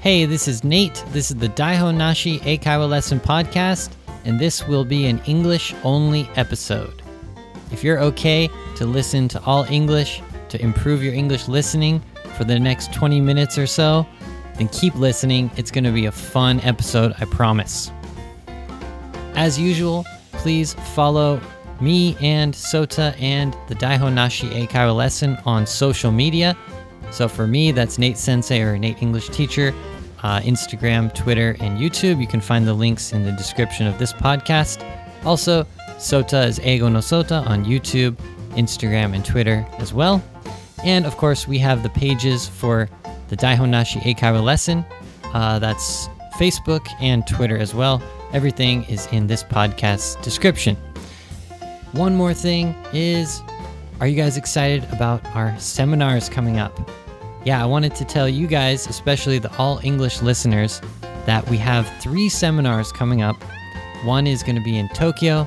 Hey, this is Nate. This is the Daihon Nashi Eikaiwa Lesson Podcast, and this will be an English only episode. If you're okay to listen to all English to improve your English listening for the next 20 minutes or so, then keep listening. It's going to be a fun episode, I promise. As usual, please follow me and Sota and the Daihon Nashi Eikaiwa lesson on social media. So for me, that's Nate Sensei or Nate English Teacher, uh, Instagram, Twitter, and YouTube. You can find the links in the description of this podcast. Also, Sota is Eigo no Sota on YouTube, Instagram, and Twitter as well. And of course, we have the pages for the Daihon Nashi Eikaiwa lesson. Uh, that's Facebook and Twitter as well. Everything is in this podcast description. One more thing is are you guys excited about our seminars coming up? Yeah, I wanted to tell you guys, especially the all English listeners, that we have three seminars coming up. One is going to be in Tokyo,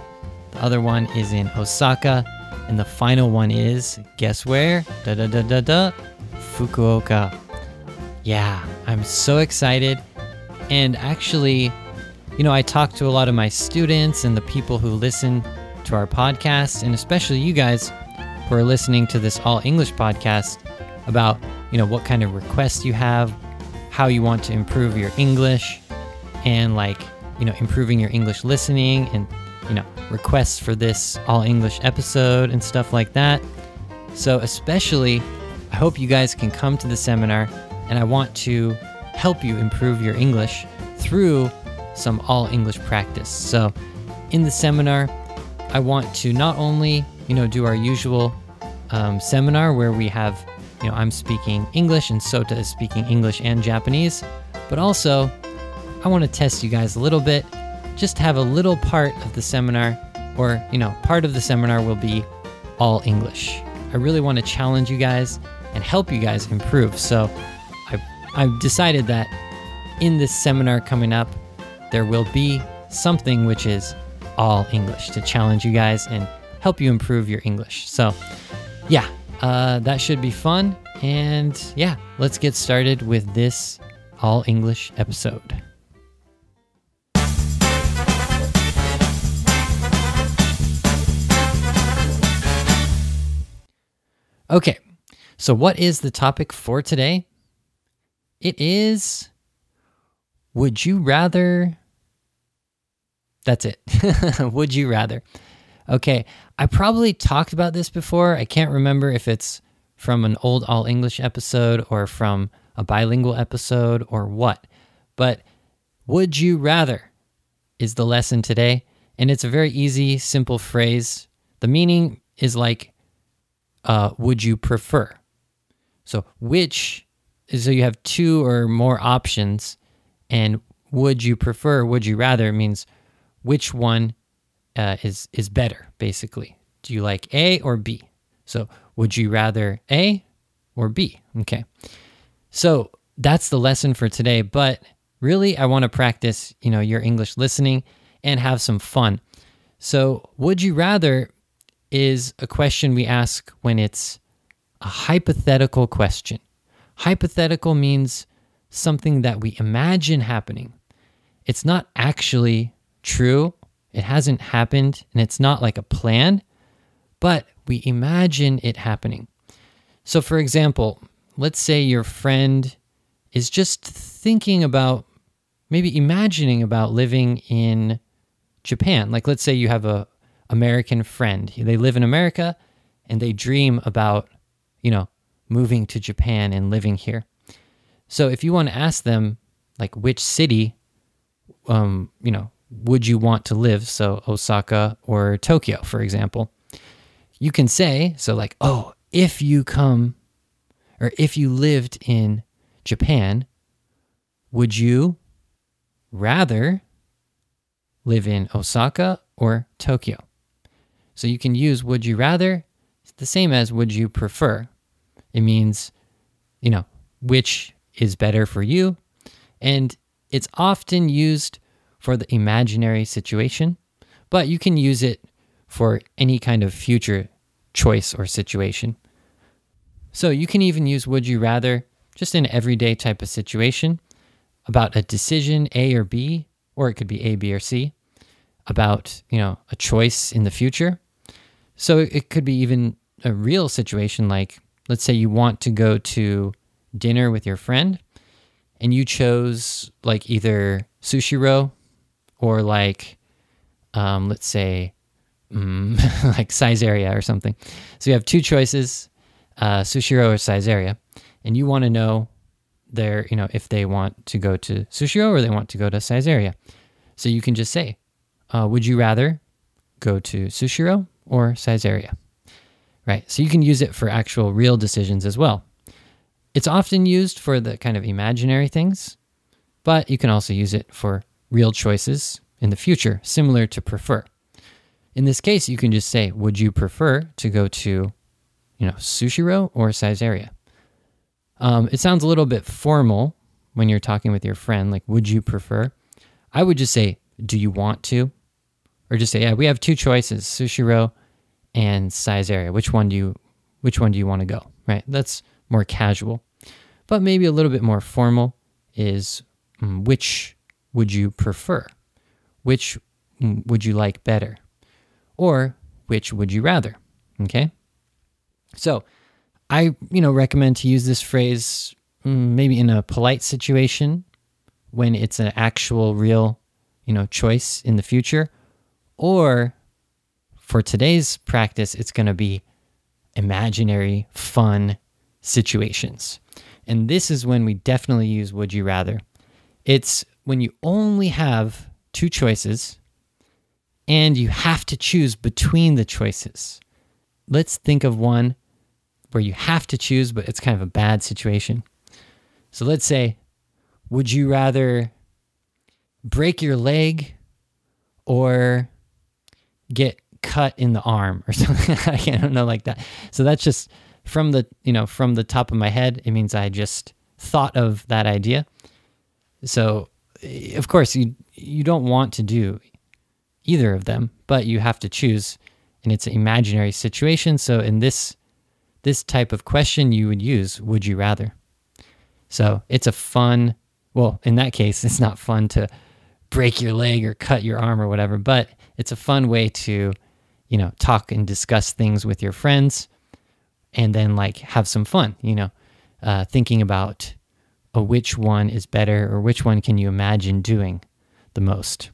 the other one is in Osaka, and the final one is guess where? Da da da da da, Fukuoka. Yeah, I'm so excited. And actually, you know, I talk to a lot of my students and the people who listen to our podcast, and especially you guys who are listening to this all English podcast about, you know, what kind of requests you have, how you want to improve your English, and like, you know, improving your English listening and, you know, requests for this all English episode and stuff like that. So, especially, I hope you guys can come to the seminar and I want to help you improve your English through some all English practice. So, in the seminar, I want to not only, you know, do our usual um, seminar where we have, you know, I'm speaking English and Sota is speaking English and Japanese, but also I want to test you guys a little bit, just have a little part of the seminar, or, you know, part of the seminar will be all English. I really want to challenge you guys and help you guys improve. So I, I've decided that in this seminar coming up, there will be something which is all English to challenge you guys and help you improve your English. So, yeah, uh, that should be fun. And yeah, let's get started with this all English episode. Okay, so what is the topic for today? It is Would you rather that's it. Would you rather? Okay, I probably talked about this before. I can't remember if it's from an old all English episode or from a bilingual episode or what. But would you rather is the lesson today. And it's a very easy, simple phrase. The meaning is like, uh, would you prefer? So, which, is so you have two or more options. And would you prefer, would you rather means which one uh, is is better basically. Do you like a or b? So would you rather a or b? Okay. So that's the lesson for today but really i want to practice you know your english listening and have some fun. So would you rather is a question we ask when it's a hypothetical question. Hypothetical means something that we imagine happening. It's not actually true. It hasn't happened and it's not like a plan, but we imagine it happening. So, for example, let's say your friend is just thinking about maybe imagining about living in Japan. Like, let's say you have a American friend. They live in America and they dream about, you know, moving to Japan and living here. So, if you want to ask them, like, which city, um, you know, would you want to live? So, Osaka or Tokyo, for example. You can say, so like, oh, if you come or if you lived in Japan, would you rather live in Osaka or Tokyo? So you can use would you rather, it's the same as would you prefer. It means, you know, which is better for you. And it's often used for the imaginary situation, but you can use it for any kind of future choice or situation. So you can even use would you rather just in everyday type of situation. about a decision A or B, or it could be A, B, or C, about, you know, a choice in the future. So it could be even a real situation like, let's say you want to go to dinner with your friend and you chose like either Sushiro or like, um, let's say, mm, like Saizeriya or something. So you have two choices, uh, Sushiro or Saizeriya, and you want to know their, you know, if they want to go to Sushiro or they want to go to Saizeriya. So you can just say, uh, would you rather go to Sushiro or Saizeriya? Right. So you can use it for actual real decisions as well. It's often used for the kind of imaginary things, but you can also use it for real choices in the future, similar to prefer. In this case, you can just say, would you prefer to go to, you know, Sushiro or Saizeriya? Um, it sounds a little bit formal when you're talking with your friend, like, would you prefer? I would just say, do you want to? Or just say, yeah, we have two choices, Sushiro and Saizeriya. Which one do you which one do you want to go? Right? That's more casual. But maybe a little bit more formal is um, which would you prefer? Which um, would you like better? Or which would you rather? Okay? So, I, you know, recommend to use this phrase um, maybe in a polite situation when it's an actual real, you know, choice in the future or for today's practice, it's going to be imaginary, fun situations. And this is when we definitely use would you rather. It's when you only have two choices and you have to choose between the choices. Let's think of one where you have to choose, but it's kind of a bad situation. So let's say, would you rather break your leg or get cut in the arm or something. I don't know like that. So that's just from the you know from the top of my head. It means I just thought of that idea. So of course you you don't want to do either of them, but you have to choose, and it's an imaginary situation. So in this this type of question, you would use "Would you rather?" So it's a fun. Well, in that case, it's not fun to break your leg or cut your arm or whatever, but it's a fun way to you know, talk and discuss things with your friends and then like have some fun, you know, uh, thinking about which one is better or which one can you imagine doing the most.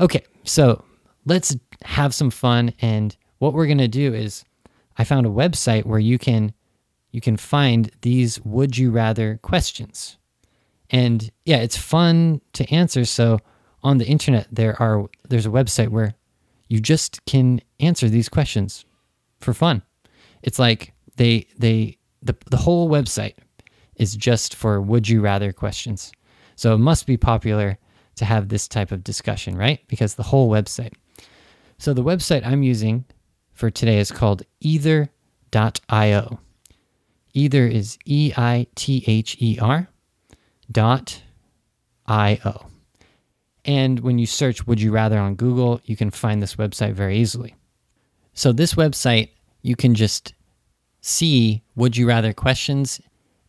Okay, so let's have some fun. And what we're going to do is I found a website where you can you can find these would you rather questions. And yeah, it's fun to answer. So on the internet there are there's a website where you just can answer these questions for fun. It's like they they the the whole website is just for would you rather questions. So it must be popular to have this type of discussion, right? Because the whole website. So the website I'm using for today is called either.io. Either is E I T H E R dot I O. And when you search Would You Rather on Google, you can find this website very easily. So, this website, you can just see Would You Rather questions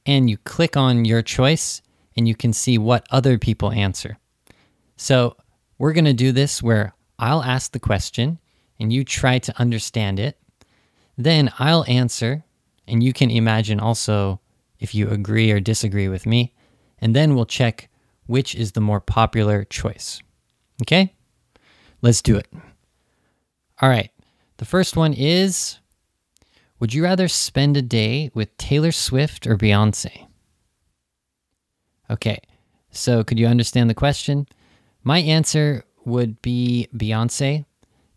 and you click on your choice and you can see what other people answer. So, we're going to do this where I'll ask the question and you try to understand it. Then I'll answer and you can imagine also if you agree or disagree with me. And then we'll check which is the more popular choice. Okay? Let's do it. All right. The first one is Would you rather spend a day with Taylor Swift or Beyonce? Okay. So, could you understand the question? My answer would be Beyonce,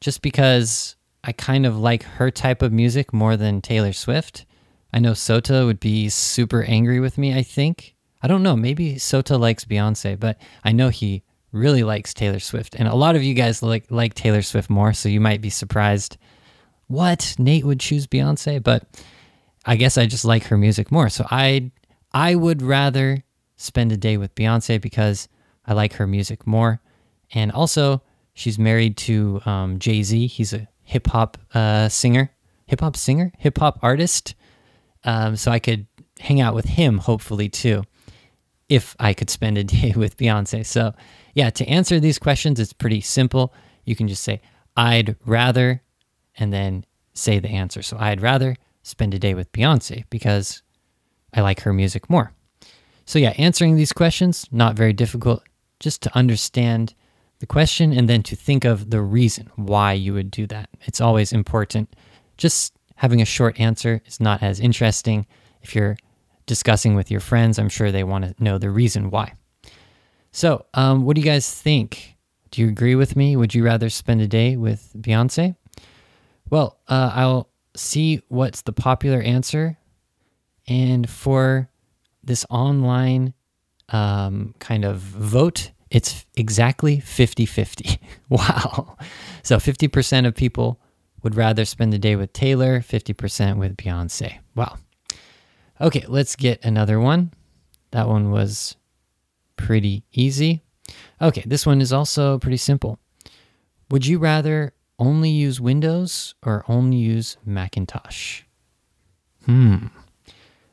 just because I kind of like her type of music more than Taylor Swift. I know Sota would be super angry with me, I think. I don't know. Maybe Sota likes Beyonce, but I know he really likes Taylor Swift. And a lot of you guys like like Taylor Swift more, so you might be surprised. What? Nate would choose Beyonce, but I guess I just like her music more. So I I would rather spend a day with Beyonce because I like her music more. And also, she's married to um, Jay Z. He's a hip hop uh, singer, hip hop singer, hip hop artist. Um, so I could hang out with him, hopefully, too. if I could spend a day with Beyonce. So, yeah, to answer these questions, it's pretty simple. You can just say, I'd rather, and then say the answer. So, I'd rather spend a day with Beyonce because I like her music more. So, yeah, answering these questions, not very difficult, just to understand the question and then to think of the reason why you would do that. It's always important. Just having a short answer is not as interesting. If you're discussing with your friends, I'm sure they want to know the reason why. So, um, what do you guys think? Do you agree with me? Would you rather spend a day with Beyonce? Well, uh, I'll see what's the popular answer. And for this online um, kind of vote, it's exactly 50 50. wow. So 50% of people would rather spend the day with Taylor, 50% with Beyonce. Wow. Okay, let's get another one. That one was pretty easy. Okay, this one is also pretty simple. Would you rather only use Windows or only use Macintosh? Hmm.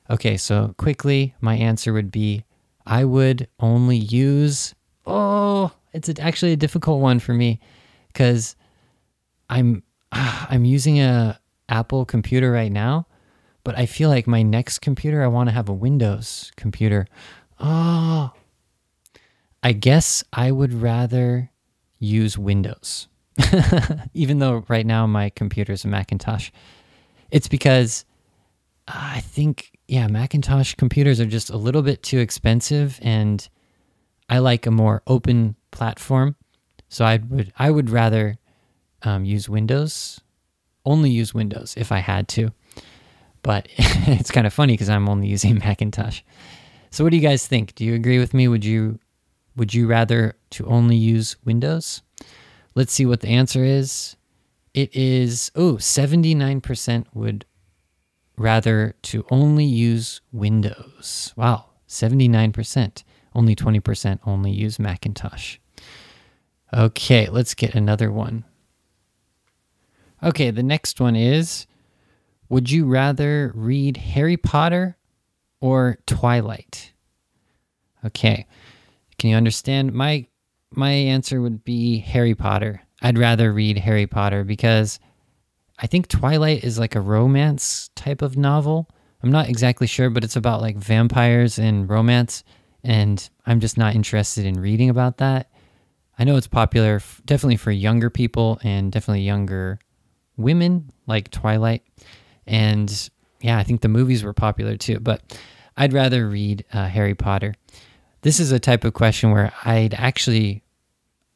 Okay, so quickly, my answer would be I would only use. Oh, it's actually a difficult one for me because I'm I'm using a Apple computer right now, but I feel like my next computer, I want to have a Windows computer. Oh, I guess I would rather use Windows, even though right now my computer is a Macintosh. It's because I think, yeah, Macintosh computers are just a little bit too expensive, and I like a more open platform. So I would I would rather um, use Windows, only use Windows if I had to. But it's kind of funny because I'm only using Macintosh. So what do you guys think? Do you agree with me? Would you would you rather to only use Windows? Let's see what the answer is. It is oh, 79% would rather to only use Windows. Wow, 79%. Only 20% only use Macintosh. Okay, let's get another one. Okay, the next one is Would you rather read Harry Potter or Twilight? Okay. Can you understand? My my answer would be Harry Potter. I'd rather read Harry Potter because I think Twilight is like a romance type of novel. I'm not exactly sure, but it's about like vampires and romance, and I'm just not interested in reading about that. I know it's popular, definitely for younger people and definitely younger women like Twilight. And yeah, I think the movies were popular too, but I'd rather read uh, Harry Potter. This is a type of question where I'd actually,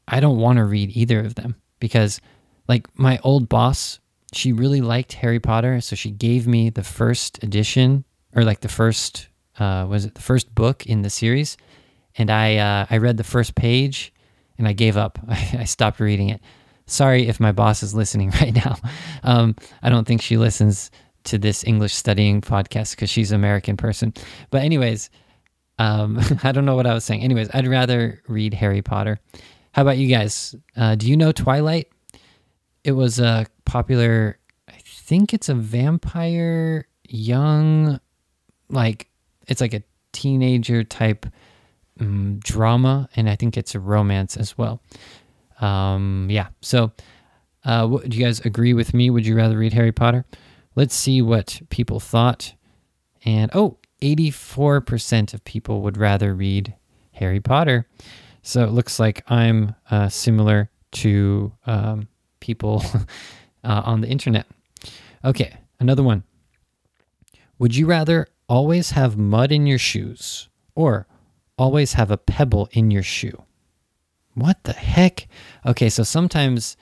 I don't want to read either of them because, like, my old boss, she really liked Harry Potter. So she gave me the first edition or like the first, uh, was it the first book in the series? And I, uh, I read the first page and I gave up. I stopped reading it sorry if my boss is listening right now. Um, I don't think she listens to this English studying podcast because she's an American person. But, anyways, um, I don't know what I was saying. Anyways, I'd rather read Harry Potter. How about you guys? Uh, do you know Twilight? It was a popular, I think it's a vampire young, like, it's like a teenager type um, drama, and I think it's a romance as well. Um, yeah. So, uh, do you guys agree with me? Would you rather read Harry Potter? Let's see what people thought. And oh, 84% of people would rather read Harry Potter. So it looks like I'm uh, similar to um, people uh, on the internet. Okay, another one. Would you rather always have mud in your shoes or always have a pebble in your shoe? what the heck? Okay, so sometimes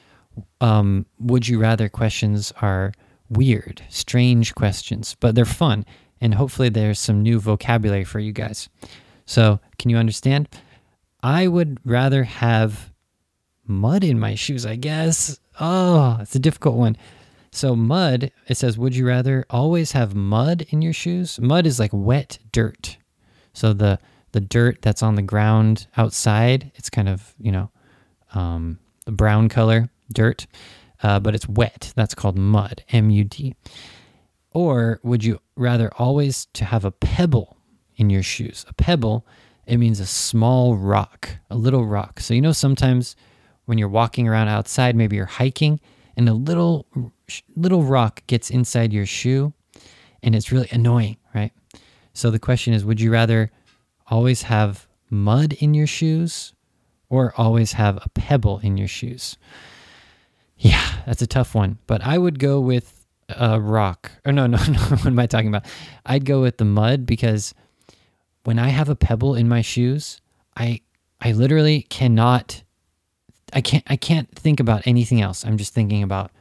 um, would you rather questions are weird, strange questions, but they're fun. And hopefully there's some new vocabulary for you guys. So, can you understand? I would rather have mud in my shoes, I guess. Oh, it's a difficult one. So, mud, it says, would you rather always have mud in your shoes? Mud is like wet dirt. So, the the dirt that's on the ground outside. It's kind of, you know, um, brown color dirt, uh, but it's wet. That's called mud, M U D. Or would you rather always to have a pebble in your shoes? A pebble it means a small rock, a little rock. So, you know, sometimes when you're walking around outside, maybe you're hiking, and a little little rock gets inside your shoe and it's really annoying, right? So the question is would you rather always have mud in your shoes or always have a pebble in your shoes? Yeah, that's a tough one, but I would go with a rock. Or no, no, no, what am I talking about? I'd go with the mud because when I have a pebble in my shoes, I I literally cannot I can't I can't think about anything else. I'm just thinking about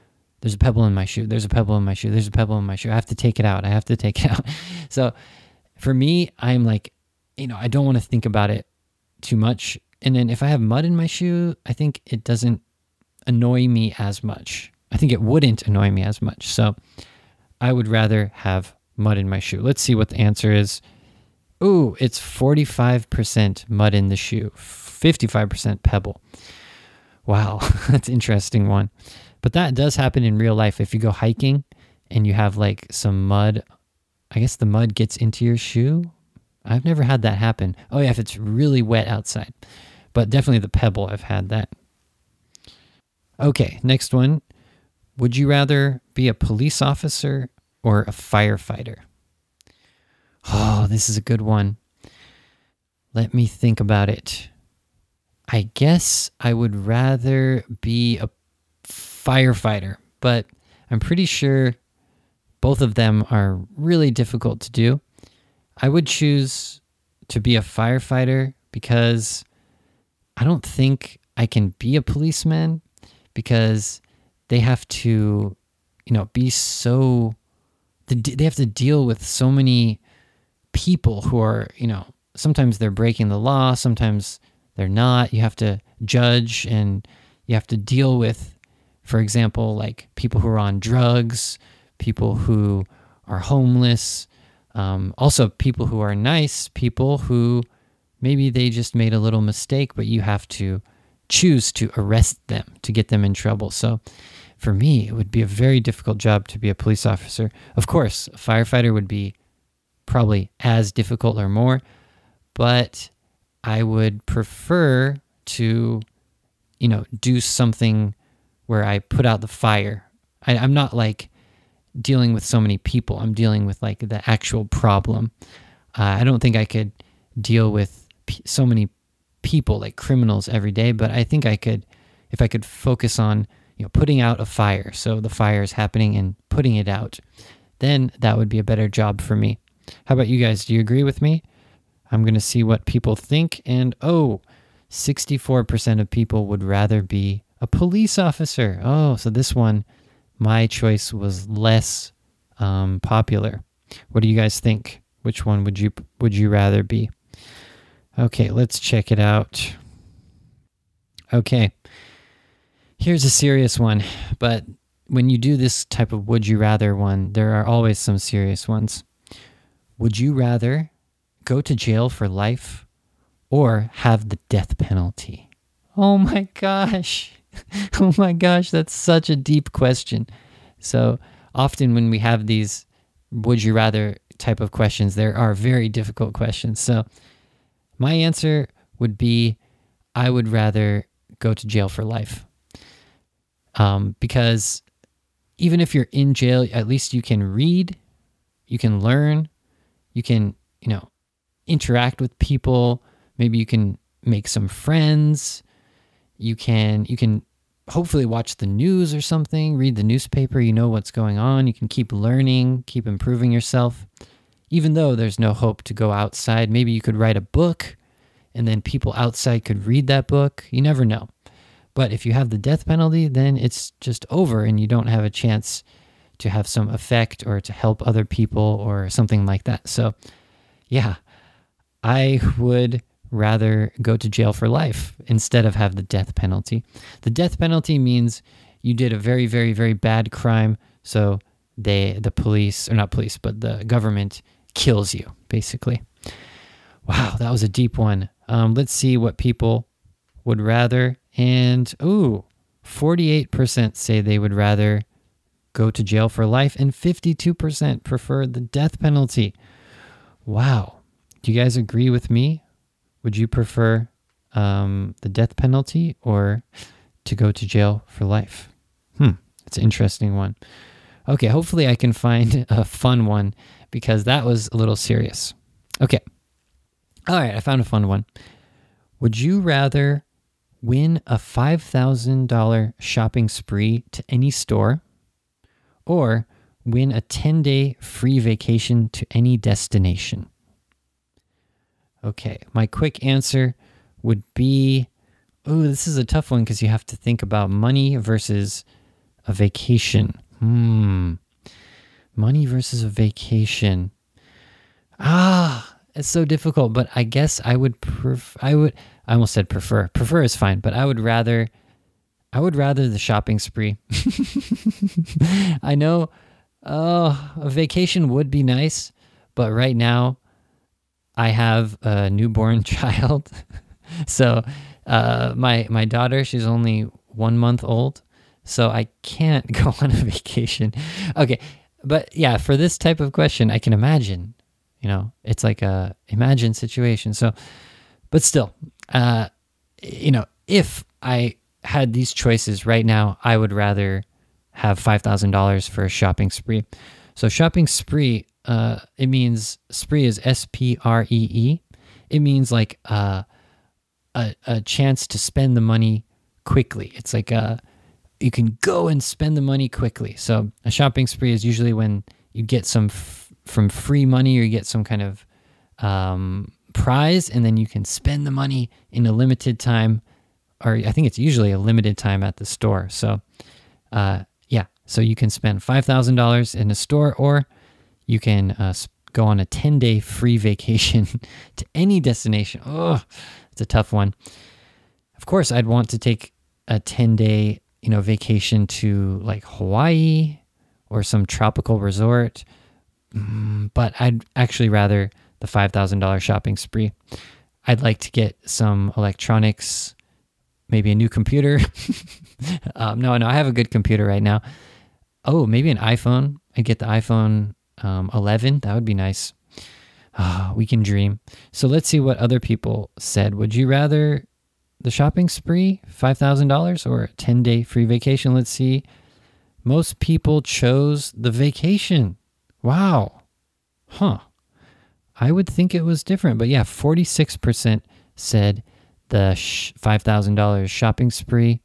there's a pebble in my shoe. There's a pebble in my shoe. There's a pebble in my shoe. I have to take it out. I have to take it out. So for me, I'm like, you know, I don't want to think about it too much. And then if I have mud in my shoe, I think it doesn't annoy me as much. I think it wouldn't annoy me as much. So I would rather have mud in my shoe. Let's see what the answer is. Ooh, it's 45% mud in the shoe, 55% pebble. Wow, that's interesting one. But that does happen in real life. If you go hiking and you have like some mud, I guess the mud gets into your shoe. I've never had that happen. Oh, yeah, if it's really wet outside. But definitely the pebble, I've had that. Okay, next one. Would you rather be a police officer or a firefighter? Oh, this is a good one. Let me think about it. I guess I would rather be a firefighter, but I'm pretty sure both of them are really difficult to do. I would choose to be a firefighter because I don't think I can be a policeman because they have to, you know, be so, they have to deal with so many people who are, you know, sometimes they're breaking the law, sometimes they're not. You have to judge and you have to deal with, for example, like people who are on drugs, people who are homeless, um, also people who are nice, people who maybe they just made a little mistake, but you have to choose to arrest them to get them in trouble. So for me, it would be a very difficult job to be a police officer. Of course, a firefighter would be probably as difficult or more, but I would prefer to, you know, do something where I put out the fire. I, am not like dealing with so many people. I'm dealing with like the actual problem. Uh, I don't think I could deal with p- so many people like criminals every day, but I think I could, if I could focus on, you know, putting out a fire. So the fire is happening and putting it out, then that would be a better job for me. How about you guys? Do you agree with me? I'm going to see what people think. And oh, 64% of people would rather be a police officer. Oh, so this one, my choice was less um, popular. What do you guys think? Which one would you would you rather be? Okay, let's check it out. Okay. Here's a serious one, but when you do this type of would you rather one, there are always some serious ones. Would you rather go to jail for life or have the death penalty? Oh my gosh. oh my gosh, that's such a deep question. So often when we have these would you rather type of questions, there are very difficult questions. So my answer would be I would rather go to jail for life. Um, because even if you're in jail, at least you can read, you can learn, you can, you know, interact with people. Maybe you can make some friends. You can you can hopefully watch the news or something, read the newspaper, you know what's going on. You can keep learning, keep improving yourself. Even though there's no hope to go outside, maybe you could write a book and then people outside could read that book. You never know. But if you have the death penalty, then it's just over and you don't have a chance to have some effect or to help other people or something like that. So, yeah, I would rather go to jail for life instead of have the death penalty. The death penalty means you did a very, very, very bad crime. So they, the police, or not police, but the government kills you, basically. Wow, that was a deep one. Um, let's see what people would rather. And, ooh, 48% say they would rather go to jail for life, and 52% prefer the death penalty. Wow. Do you guys agree with me? Would you prefer um, the death penalty or to go to jail for life? Hmm, it's an interesting one. Okay, hopefully I can find a fun one because that was a little serious. Okay. All right, I found a fun one. Would you rather win a $5,000 shopping spree to any store or win a 10 day free vacation to any destination? Okay, my quick answer would be oh, this is a tough one because you have to think about money versus a vacation. Hmm. Money versus a vacation. Ah, it's so difficult, but I guess I would pref- I would I almost said prefer. Prefer is fine, but I would rather I would rather the shopping spree. I know oh, a vacation would be nice, but right now I have a newborn child. so uh, my my daughter, she's only one month old, so I can't go on a vacation. Okay, but yeah, for this type of question, I can imagine. You know, it's like a imagine situation. So, but still, uh, you know, if I had these choices right now, I would rather have five thousand dollars for a shopping spree. So shopping spree, uh, it means spree is S P R E E. It means like uh, a a chance to spend the money quickly. It's like a you can go and spend the money quickly. So a shopping spree is usually when you get some f- from free money or you get some kind of um, prize, and then you can spend the money in a limited time, or I think it's usually a limited time at the store. So, uh, yeah, so you can spend five thousand dollars in a store, or you can uh, go on a ten day free vacation to any destination. Oh, it's a tough one. Of course, I'd want to take a ten day you know, vacation to like Hawaii or some tropical resort. Mm, but I'd actually rather the $5,000 shopping spree. I'd like to get some electronics, maybe a new computer. um, no, no, I have a good computer right now. Oh, maybe an iPhone. I'd get the iPhone um, 11. That would be nice. Oh, we can dream. So let's see what other people said. Would you rather the shopping spree, $5,000 or a 10 day free vacation. Let's see. Most people chose the vacation. Wow. Huh. I would think it was different, but yeah, 46% said the $5,000 shopping spree,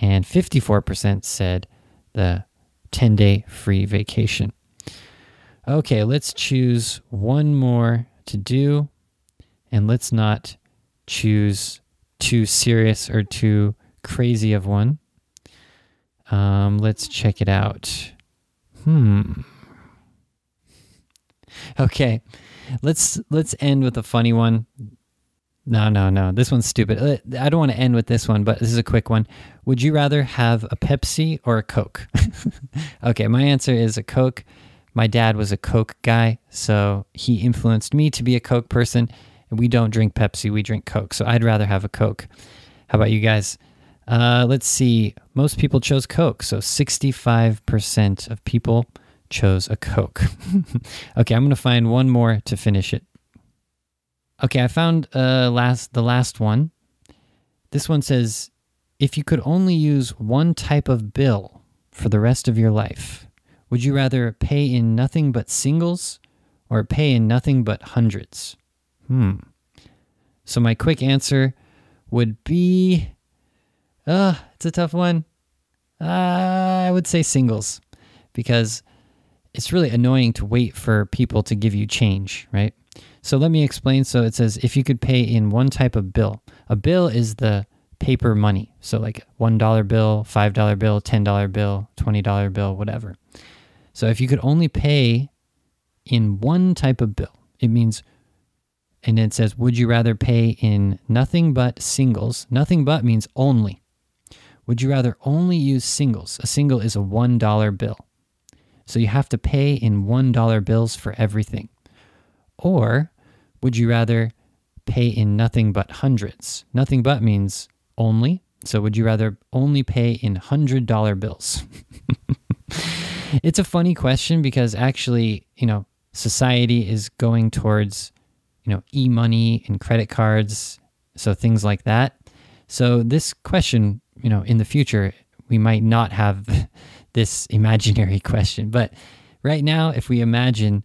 and 54% said the 10 day free vacation. Okay, let's choose one more to do, and let's not choose too serious or too crazy of one. Um, let's check it out. Hmm. Okay, let's let's end with a funny one. No, no, no. This one's stupid. Uh, I don't want to end with this one, but this is a quick one. Would you rather have a Pepsi or a Coke? okay, my answer is a Coke. My dad was a Coke guy, so he influenced me to be a Coke person And we don't drink Pepsi, we drink Coke. So I'd rather have a Coke. How about you guys? Uh, let's see. Most people chose Coke. So 65% of people chose a Coke. okay, I'm going to find one more to finish it. Okay, I found uh, last the last one. This one says if you could only use one type of bill for the rest of your life, would you rather pay in nothing but singles or pay in nothing but hundreds? Hmm. So my quick answer would be uh, it's a tough one. Uh, I would say singles because it's really annoying to wait for people to give you change, right? So let me explain. So it says if you could pay in one type of bill, a bill is the paper money. So like $1 bill, $5 bill, $10 bill, $20 bill, whatever. So if you could only pay in one type of bill, it means and it says, Would you rather pay in nothing but singles? Nothing but means only. Would you rather only use singles? A single is a $1 bill. So you have to pay in $1 bills for everything. Or would you rather pay in nothing but hundreds? Nothing but means only. So would you rather only pay in $100 bills? it's a funny question because actually, you know, society is going towards you know, e money and credit cards. So things like that. So this question, you know, in the future, we might not have this imaginary question. But right now, if we imagine,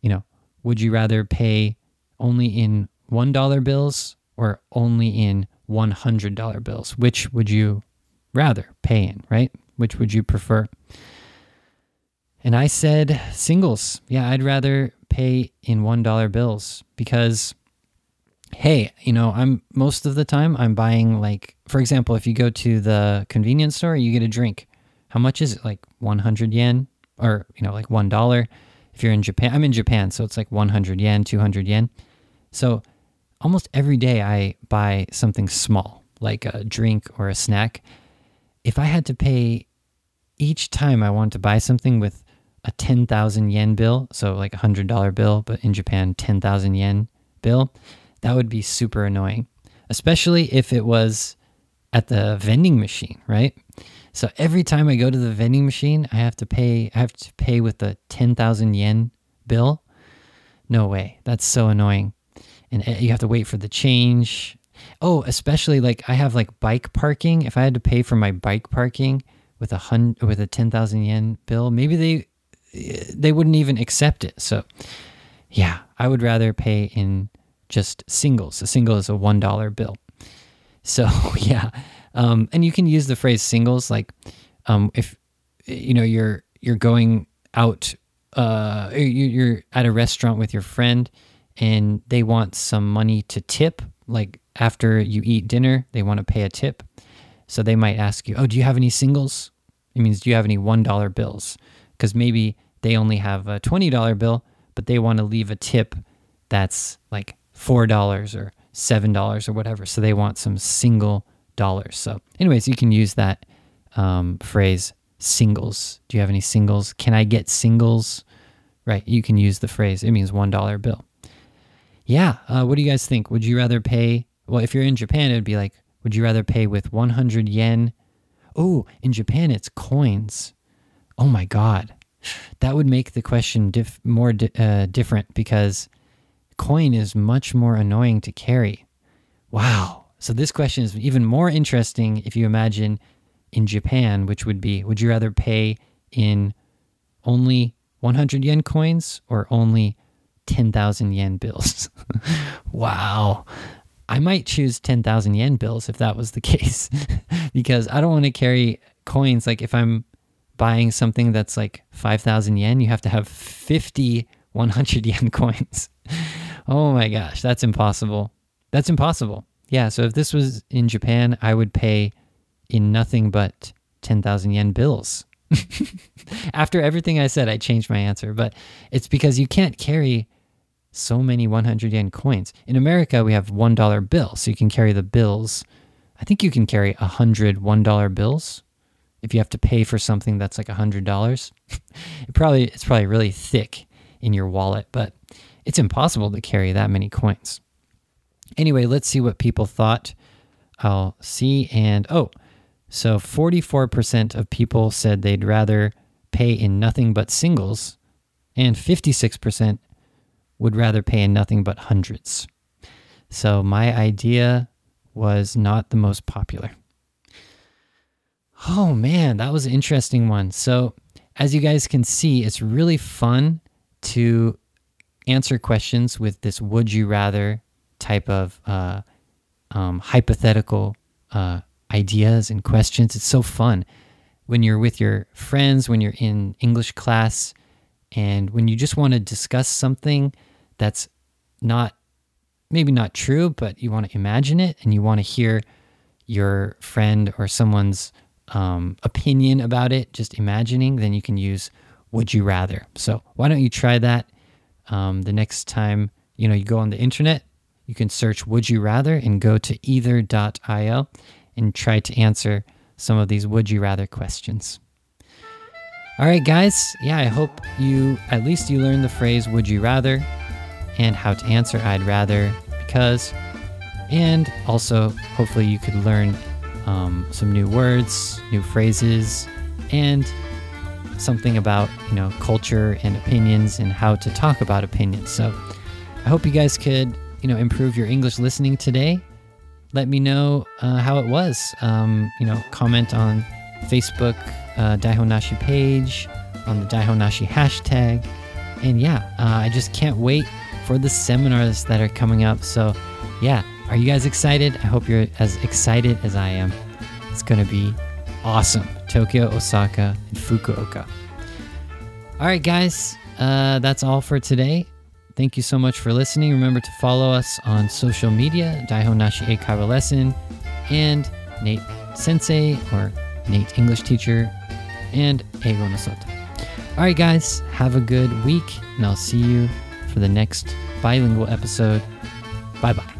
you know, would you rather pay only in $1 bills or only in $100 bills? Which would you rather pay in, right? Which would you prefer? And I said singles. Yeah, I'd rather pay in $1 bills because hey, you know, I'm most of the time I'm buying like for example, if you go to the convenience store, you get a drink. How much is it? Like 100 yen or, you know, like $1. If you're in Japan, I'm in Japan, so it's like 100 yen, 200 yen. So almost every day I buy something small, like a drink or a snack. If I had to pay each time I want to buy something with a 10,000 yen bill, so like a $100 bill, but in Japan, 10,000 yen bill, that would be super annoying, especially if it was at the vending machine, right? So every time I go to the vending machine, I have to pay I have to pay with a 10,000 yen bill. No way. That's so annoying. And eh, you have to wait for the change. Oh, especially like I have like bike parking. If I had to pay for my bike parking with a hun- with a 10,000 yen bill, maybe they they wouldn't even accept it. So, yeah, I would rather pay in just singles. A single is a $1 bill. So, yeah. Um, and you can use the phrase singles like um, if you know you're you're going out uh, you're at a restaurant with your friend and they want some money to tip like after you eat dinner they want to pay a tip. So they might ask you oh do you have any singles? It means do you have any $1 bills? Because maybe they only have a $20 bill, but they want to leave a tip that's like $4 or $7 or whatever. So they want some single dollars. So, anyways, you can use that um, phrase singles. Do you have any singles? Can I get singles? Right. You can use the phrase. It means $1 bill. Yeah. Uh, what do you guys think? Would you rather pay? Well, if you're in Japan, it would be like, would you rather pay with 100 yen? Oh, in Japan, it's coins. Oh my God that would make the question dif- more di- uh, different because coin is much more annoying to carry. Wow. So this question is even more interesting if you imagine in Japan, which would be would you rather pay in only 100 yen coins or only 10,000 yen bills? wow. I might choose 10,000 yen bills if that was the case because I don't want to carry coins like if I'm buying something that's like 5,000 yen, you have to have 50 100 yen coins. oh my gosh, that's impossible. That's impossible. Yeah, so if this was in Japan, I would pay in nothing but 10,000 yen bills. After everything I said, I changed my answer, but it's because you can't carry so many 100 yen coins. In America, we have $1 bills, so you can carry the bills. I think you can carry 100 $1 bills if you have to pay for something that's like a hundred dollars, it probably it's probably really thick in your wallet, but it's impossible to carry that many coins. Anyway, let's see what people thought. I'll see and oh, so 44% of people said they'd rather pay in nothing but singles, and 56% would rather pay in nothing but hundreds. So my idea was not the most popular. Oh man, that was an interesting one. So, as you guys can see, it's really fun to answer questions with this would you rather type of uh, um, hypothetical uh, ideas and questions. It's so fun when you're with your friends, when you're in English class, and when you just want to discuss something that's not maybe not true, but you want to imagine it and you want to hear your friend or someone's um, opinion about it, just imagining, then you can use would you rather. So why don't you try that um, the next time you know you go on the internet? You can search would you rather and go to either.io and try to answer some of these would you rather questions. All right, guys. Yeah, I hope you at least you learned the phrase would you rather and how to answer I'd rather because, and also hopefully you could learn um, some new words, new phrases, and something about you know culture and opinions and how to talk about opinions. So I hope you guys could, you know, improve your English listening today. Let me know uh, how it was. Um, you know, comment on Facebook uh, Daihon Nashi page, on the Daihon Nashi hashtag. And yeah, uh, I just can't wait for the seminars that are coming up. So, yeah, are you guys excited? I hope you're as excited as I am. It's to be awesome. Tokyo, Osaka, and Fukuoka. All right, guys, uh, that's all for today. Thank you so much for listening. Remember to follow us on social media, Daihon Nashi Eikaiwa Lesson, and Nate Sensei or Nate English Teacher, and Eigo Nosota. All right, guys, have a good week, and I'll see you for the next bilingual episode. Bye bye.